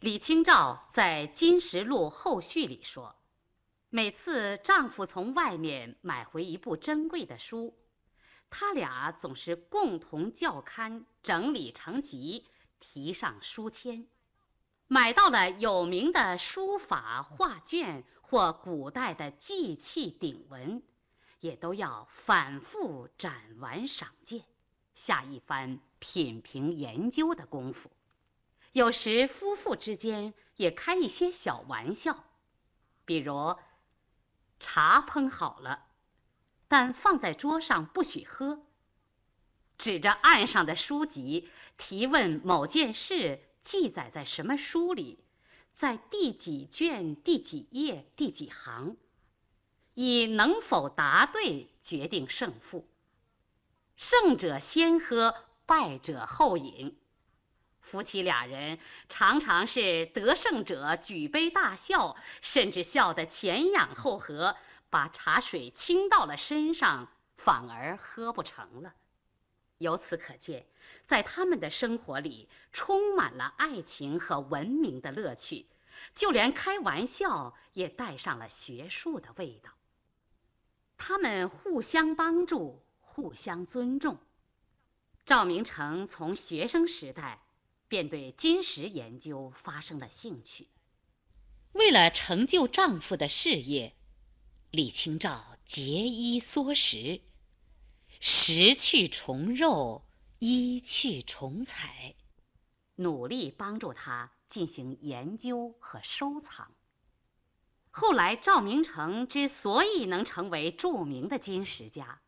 李清照在《金石录》后序里说：“每次丈夫从外面买回一部珍贵的书，他俩总是共同校勘、整理成集，题上书签。买到了有名的书法画卷或古代的祭器鼎文，也都要反复展玩赏鉴，下一番品评研究的功夫。”有时夫妇之间也开一些小玩笑，比如茶烹好了，但放在桌上不许喝。指着案上的书籍提问某件事记载在什么书里，在第几卷、第几页、第几行，以能否答对决定胜负。胜者先喝，败者后饮。夫妻俩人常常是得胜者举杯大笑，甚至笑得前仰后合，把茶水倾到了身上，反而喝不成了。由此可见，在他们的生活里充满了爱情和文明的乐趣，就连开玩笑也带上了学术的味道。他们互相帮助，互相尊重。赵明诚从学生时代。便对金石研究发生了兴趣。为了成就丈夫的事业，李清照节衣缩食，食去虫肉，衣去虫彩，努力帮助他进行研究和收藏。后来，赵明诚之所以能成为著名的金石家，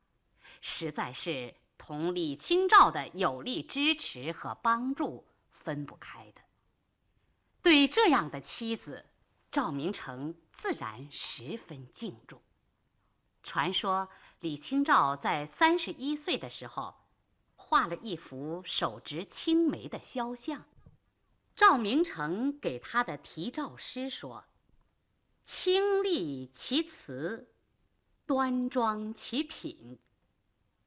实在是同李清照的有力支持和帮助。分不开的。对这样的妻子，赵明诚自然十分敬重。传说李清照在三十一岁的时候，画了一幅手执青梅的肖像。赵明诚给他的题照诗说：“清丽其词，端庄其品，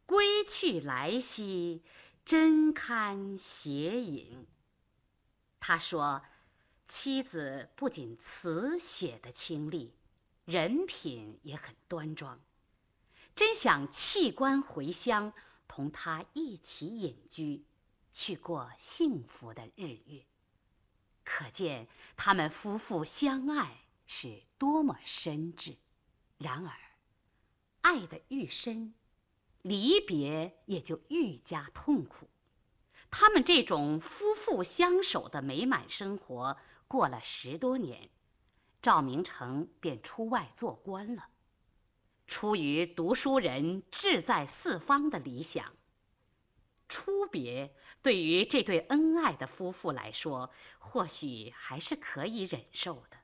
归去来兮，真堪写影。”他说：“妻子不仅词写得清丽，人品也很端庄，真想弃官回乡，同他一起隐居，去过幸福的日月。可见他们夫妇相爱是多么深挚。然而，爱得愈深，离别也就愈加痛苦。”他们这种夫妇相守的美满生活过了十多年，赵明诚便出外做官了。出于读书人志在四方的理想，初别对于这对恩爱的夫妇来说，或许还是可以忍受的；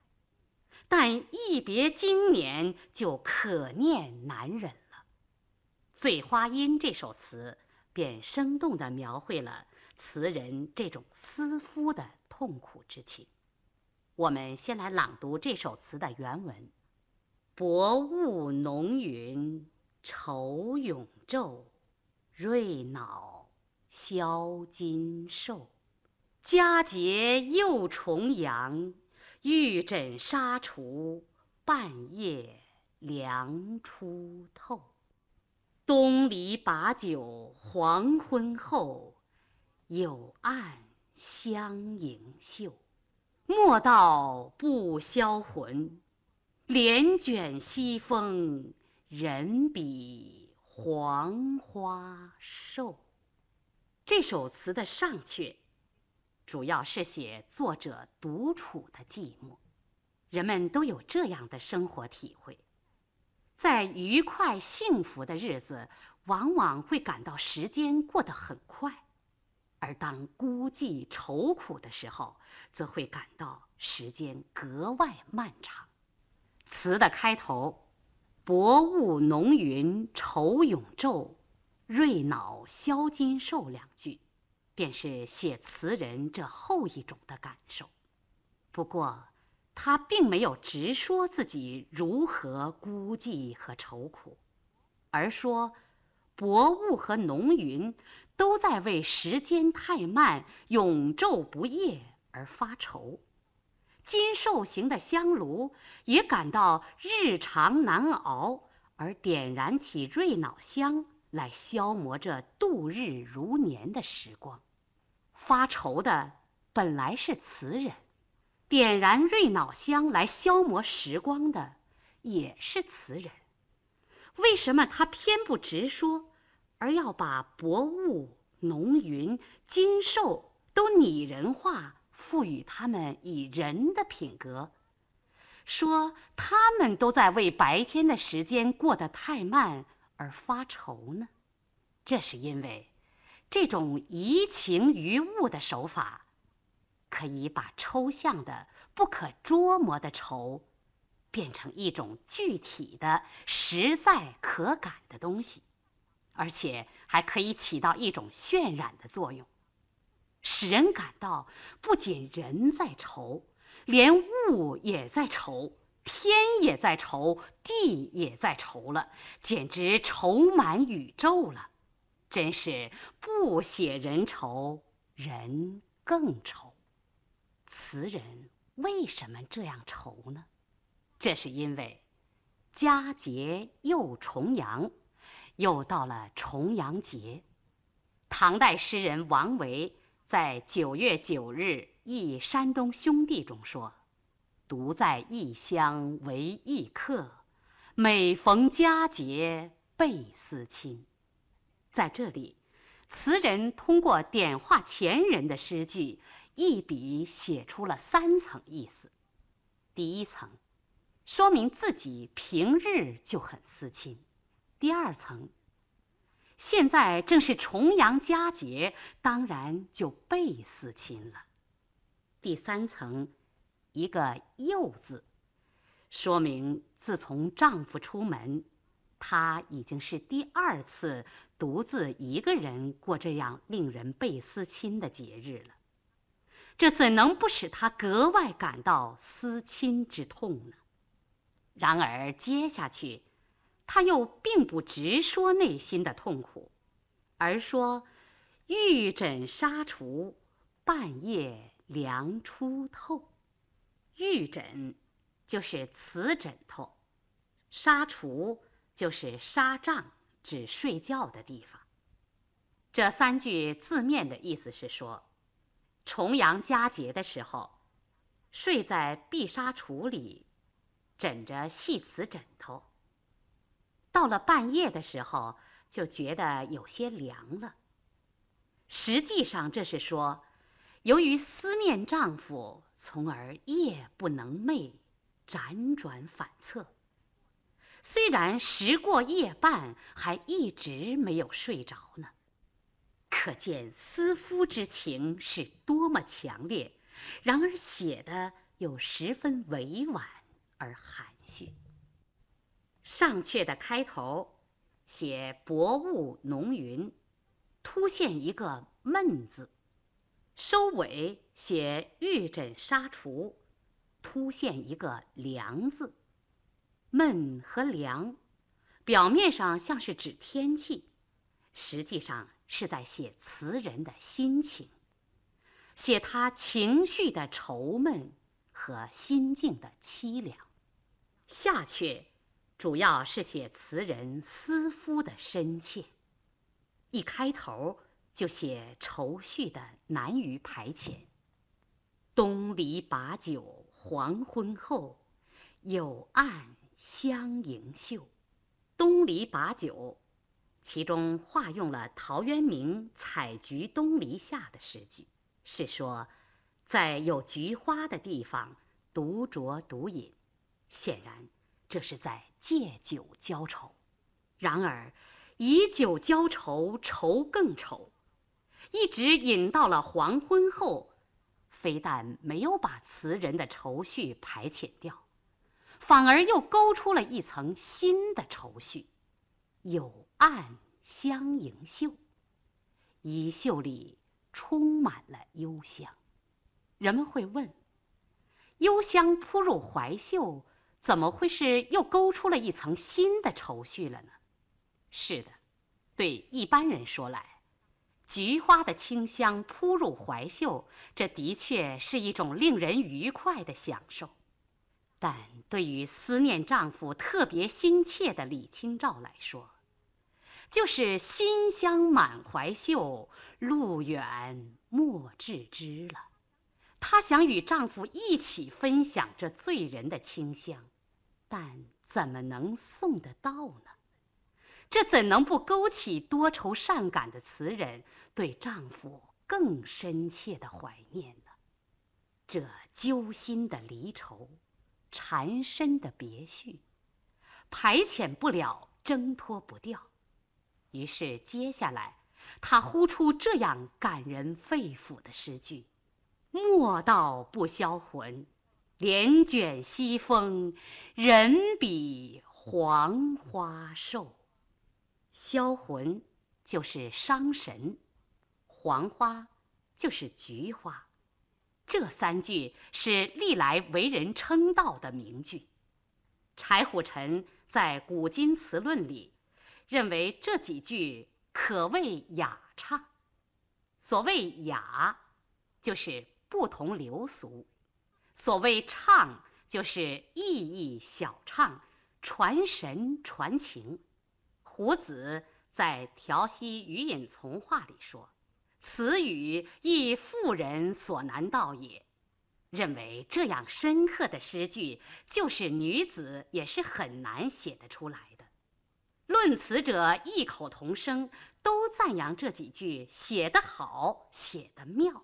但一别经年，就可念难忍了。《醉花阴》这首词便生动地描绘了。词人这种思夫的痛苦之情，我们先来朗读这首词的原文：薄雾浓云愁永昼，瑞脑消金兽。佳节又重阳，玉枕纱厨，半夜凉初透。东篱把酒黄昏后。有暗香盈袖，莫道不销魂。帘卷西风，人比黄花瘦。这首词的上阙，主要是写作者独处的寂寞。人们都有这样的生活体会：在愉快幸福的日子，往往会感到时间过得很快。而当孤寂愁苦的时候，则会感到时间格外漫长。词的开头“薄雾浓云愁永昼，瑞脑消金兽”两句，便是写词人这后一种的感受。不过，他并没有直说自己如何孤寂和愁苦，而说薄雾和浓云。都在为时间太慢、永昼不夜而发愁。金兽形的香炉也感到日常难熬，而点燃起瑞脑香来消磨这度日如年的时光。发愁的本来是词人，点燃瑞脑香来消磨时光的也是词人。为什么他偏不直说，而要把薄雾、浓云、金兽都拟人化？赋予他们以人的品格，说他们都在为白天的时间过得太慢而发愁呢。这是因为，这种移情于物的手法，可以把抽象的、不可捉摸的愁，变成一种具体的、实在可感的东西，而且还可以起到一种渲染的作用。使人感到，不仅人在愁，连物也在愁，天也在愁，地也在愁了，简直愁满宇宙了。真是不写人愁，人更愁。词人为什么这样愁呢？这是因为佳节又重阳，又到了重阳节。唐代诗人王维。在九月九日忆山东兄弟中说：“独在异乡为异客，每逢佳节倍思亲。”在这里，词人通过点化前人的诗句，一笔写出了三层意思：第一层，说明自己平日就很思亲；第二层。现在正是重阳佳节，当然就倍思亲了。第三层，一个“又”字，说明自从丈夫出门，她已经是第二次独自一个人过这样令人倍思亲的节日了。这怎能不使她格外感到思亲之痛呢？然而接下去。他又并不直说内心的痛苦，而说：“玉枕纱厨，半夜凉初透。”玉枕就是瓷枕头，纱厨就是纱帐，指睡觉的地方。这三句字面的意思是说，重阳佳节的时候，睡在碧纱橱里，枕着细瓷枕头。到了半夜的时候，就觉得有些凉了。实际上，这是说，由于思念丈夫，从而夜不能寐，辗转反侧。虽然时过夜半，还一直没有睡着呢。可见思夫之情是多么强烈，然而写的又十分委婉而含蓄。上阙的开头写薄雾浓云，突现一个闷字；收尾写玉枕纱厨，突现一个凉字。闷和凉，表面上像是指天气，实际上是在写词人的心情，写他情绪的愁闷和心境的凄凉。下阙。主要是写词人思夫的深切，一开头就写愁绪的难于排遣。东篱把酒黄昏后，有暗香盈袖。东篱把酒，其中化用了陶渊明“采菊东篱下”的诗句，是说，在有菊花的地方独酌独饮，显然。这是在借酒浇愁，然而以酒浇愁，愁更愁，一直饮到了黄昏后，非但没有把词人的愁绪排遣掉，反而又勾出了一层新的愁绪。有暗香盈袖，衣袖里充满了幽香。人们会问：幽香扑入怀袖？怎么会是又勾出了一层新的愁绪了呢？是的，对一般人说来，菊花的清香扑入怀袖，这的确是一种令人愉快的享受。但对于思念丈夫特别心切的李清照来说，就是馨香满怀袖，路远莫致知了。她想与丈夫一起分享这醉人的清香，但怎么能送得到呢？这怎能不勾起多愁善感的词人对丈夫更深切的怀念呢？这揪心的离愁。缠身的别绪，排遣不了，挣脱不掉。于是接下来，他呼出这样感人肺腑的诗句：“莫道不销魂，帘卷西风，人比黄花瘦。”销魂就是伤神，黄花就是菊花。这三句是历来为人称道的名句。柴虎臣在《古今词论》里认为这几句可谓雅唱。所谓雅，就是不同流俗；所谓唱，就是意义小唱，传神传情。胡子在《调息余隐从话》里说。此语亦妇人所难道也。认为这样深刻的诗句，就是女子也是很难写得出来的。论词者异口同声，都赞扬这几句写得好，写得妙。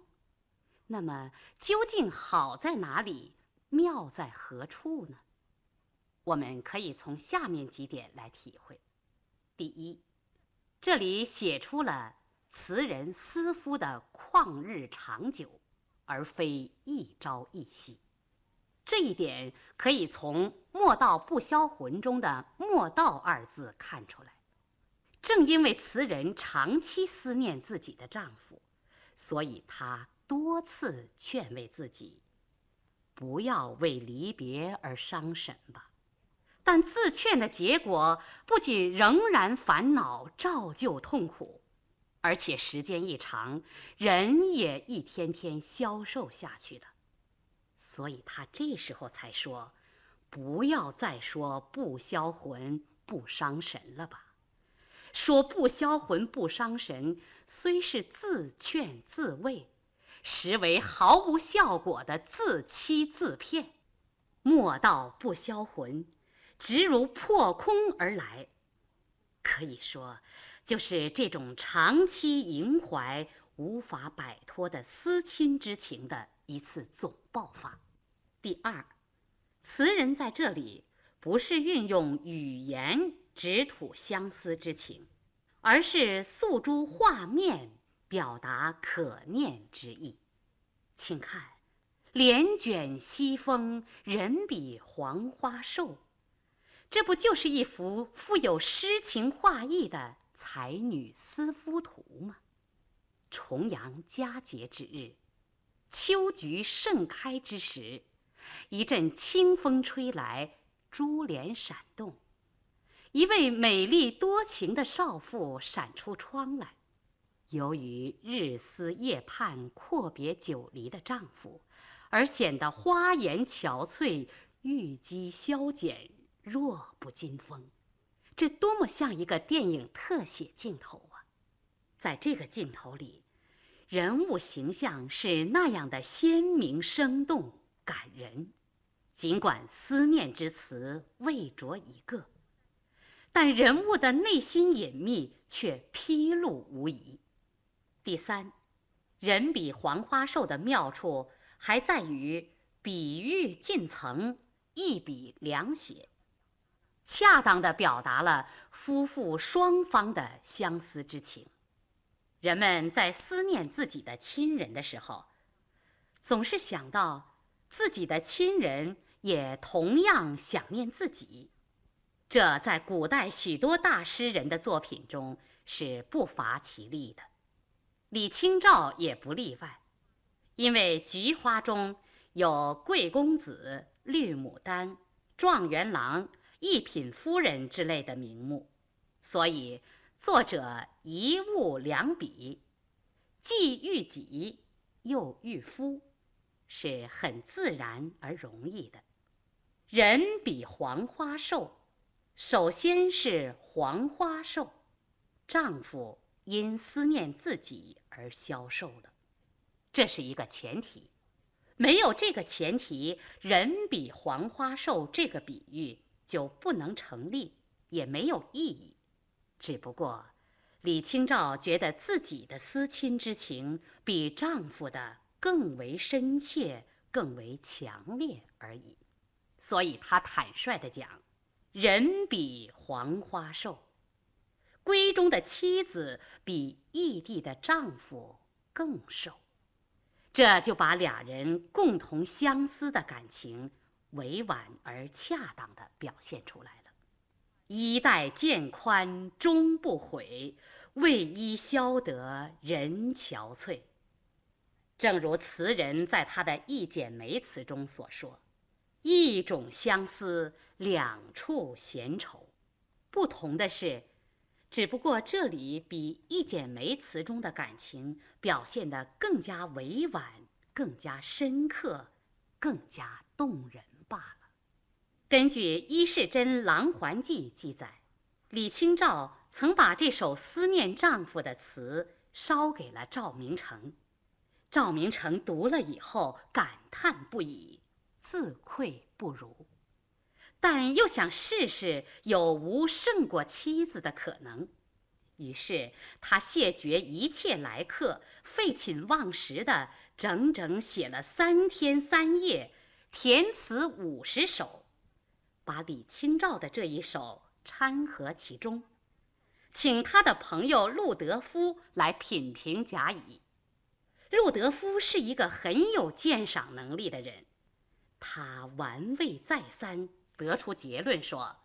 那么究竟好在哪里，妙在何处呢？我们可以从下面几点来体会。第一，这里写出了。词人思夫的旷日长久，而非一朝一夕，这一点可以从“莫道不销魂”中的“莫道”二字看出来。正因为词人长期思念自己的丈夫，所以她多次劝慰自己，不要为离别而伤神吧。但自劝的结果，不仅仍然烦恼，照旧痛苦。而且时间一长，人也一天天消瘦下去了，所以他这时候才说：“不要再说不销魂不伤神了吧。”说不销魂不伤神，虽是自劝自慰，实为毫无效果的自欺自骗。莫道不销魂，直如破空而来，可以说。就是这种长期萦怀、无法摆脱的思亲之情的一次总爆发。第二，词人在这里不是运用语言直吐相思之情，而是诉诸画面，表达可念之意。请看，“帘卷西风，人比黄花瘦”，这不就是一幅富有诗情画意的？才女思夫图吗？重阳佳节之日，秋菊盛开之时，一阵清风吹来，珠帘闪动，一位美丽多情的少妇闪出窗来。由于日思夜盼、阔别久离的丈夫，而显得花颜憔悴、玉肌消减、弱不禁风。这多么像一个电影特写镜头啊！在这个镜头里，人物形象是那样的鲜明、生动、感人。尽管思念之词未着一个，但人物的内心隐秘却披露无遗。第三，人比黄花瘦的妙处还在于比喻近层，一笔两写。恰当地表达了夫妇双方的相思之情。人们在思念自己的亲人的时候，总是想到自己的亲人也同样想念自己。这在古代许多大诗人的作品中是不乏其例的，李清照也不例外。因为菊花中有贵公子、绿牡丹、状元郎。一品夫人之类的名目，所以作者一物两笔，既喻己又喻夫，是很自然而容易的。人比黄花瘦，首先是黄花瘦，丈夫因思念自己而消瘦了，这是一个前提。没有这个前提，“人比黄花瘦”这个比喻就不能成立，也没有意义。只不过，李清照觉得自己的思亲之情比丈夫的更为深切、更为强烈而已，所以她坦率地讲：“人比黄花瘦，闺中的妻子比异地的丈夫更瘦。”这就把俩人共同相思的感情，委婉而恰当地表现出来了。衣带渐宽终不悔，为伊消得人憔悴。正如词人在他的《一剪梅》词中所说：“一种相思，两处闲愁。”不同的是。只不过这里比《一剪梅》词中的感情表现得更加委婉、更加深刻、更加动人罢了。根据伊世珍《琅环记》记载，李清照曾把这首思念丈夫的词烧给了赵明诚，赵明诚读了以后感叹不已，自愧不如。但又想试试有无胜过妻子的可能，于是他谢绝一切来客，废寝忘食的整整写了三天三夜，填词五十首，把李清照的这一首掺和其中，请他的朋友陆德夫来品评甲乙。陆德夫是一个很有鉴赏能力的人，他玩味再三。得出结论说，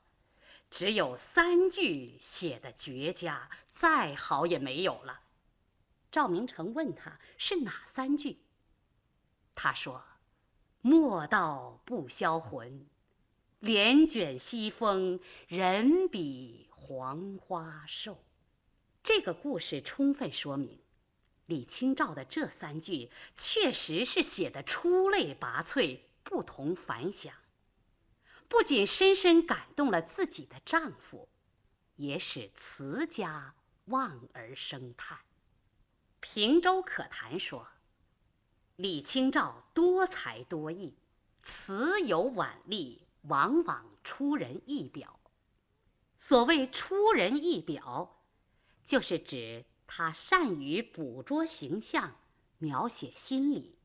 只有三句写的绝佳，再好也没有了。赵明诚问他是哪三句，他说：“莫道不销魂，帘卷西风，人比黄花瘦。”这个故事充分说明，李清照的这三句确实是写的出类拔萃，不同凡响。不仅深深感动了自己的丈夫，也使词家望而生叹。平洲可谈说：“李清照多才多艺，词有婉丽，往往出人意表。所谓出人意表，就是指她善于捕捉形象，描写心理，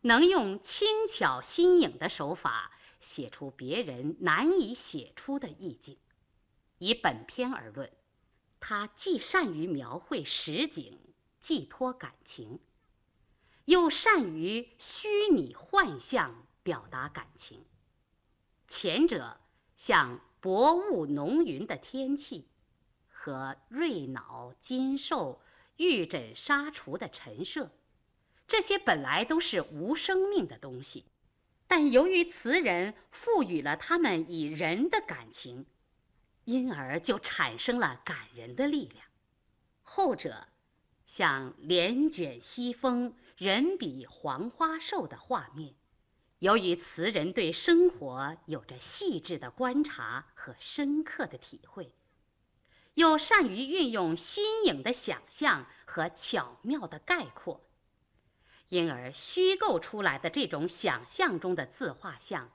能用轻巧新颖的手法。”写出别人难以写出的意境。以本篇而论，他既善于描绘实景，寄托感情，又善于虚拟幻象表达感情。前者像薄雾浓云的天气，和瑞脑金兽、玉枕纱厨的陈设，这些本来都是无生命的东西。但由于词人赋予了他们以人的感情，因而就产生了感人的力量。后者，像帘卷西风，人比黄花瘦的画面，由于词人对生活有着细致的观察和深刻的体会，又善于运用新颖的想象和巧妙的概括。因而，虚构出来的这种想象中的自画像，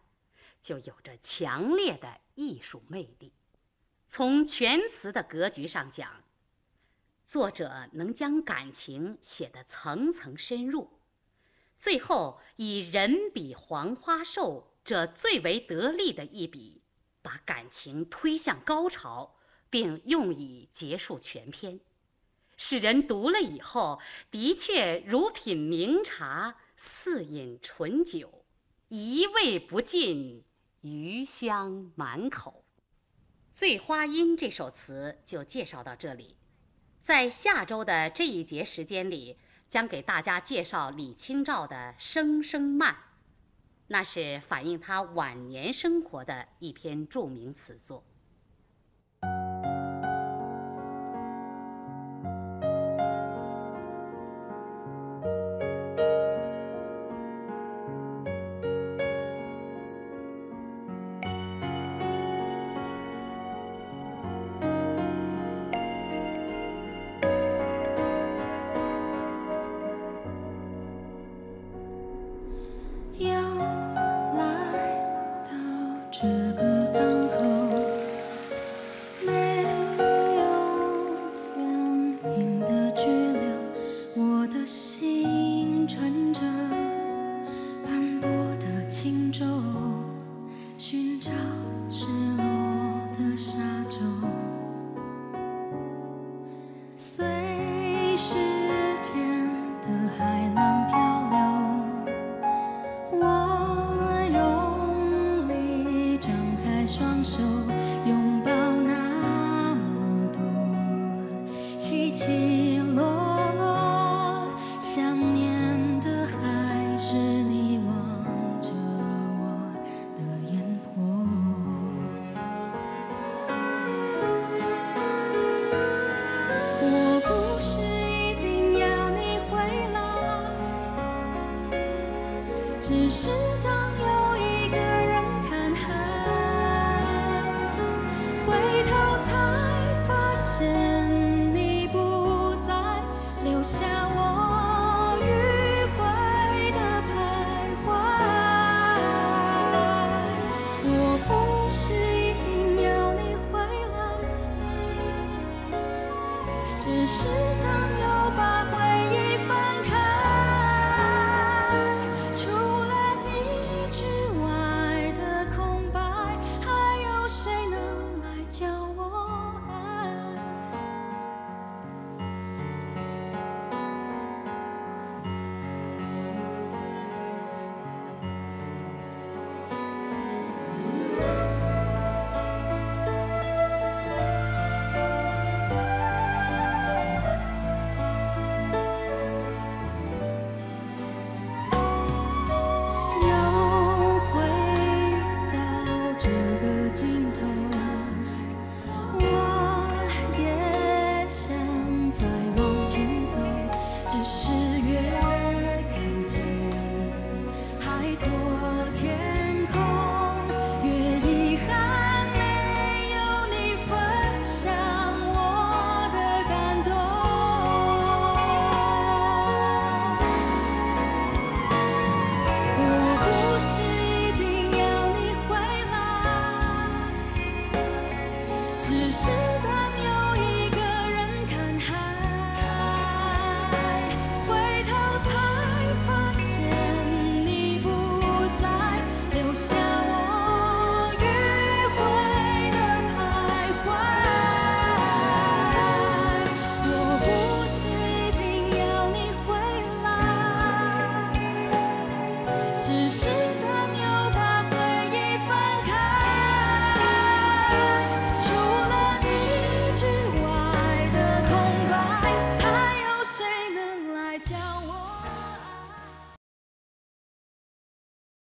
就有着强烈的艺术魅力。从全词的格局上讲，作者能将感情写得层层深入，最后以“人比黄花瘦”这最为得力的一笔，把感情推向高潮，并用以结束全篇。使人读了以后，的确如品茗茶，似饮醇酒，一味不尽，余香满口。《醉花阴》这首词就介绍到这里，在下周的这一节时间里，将给大家介绍李清照的《声声慢》，那是反映她晚年生活的一篇著名词作。上。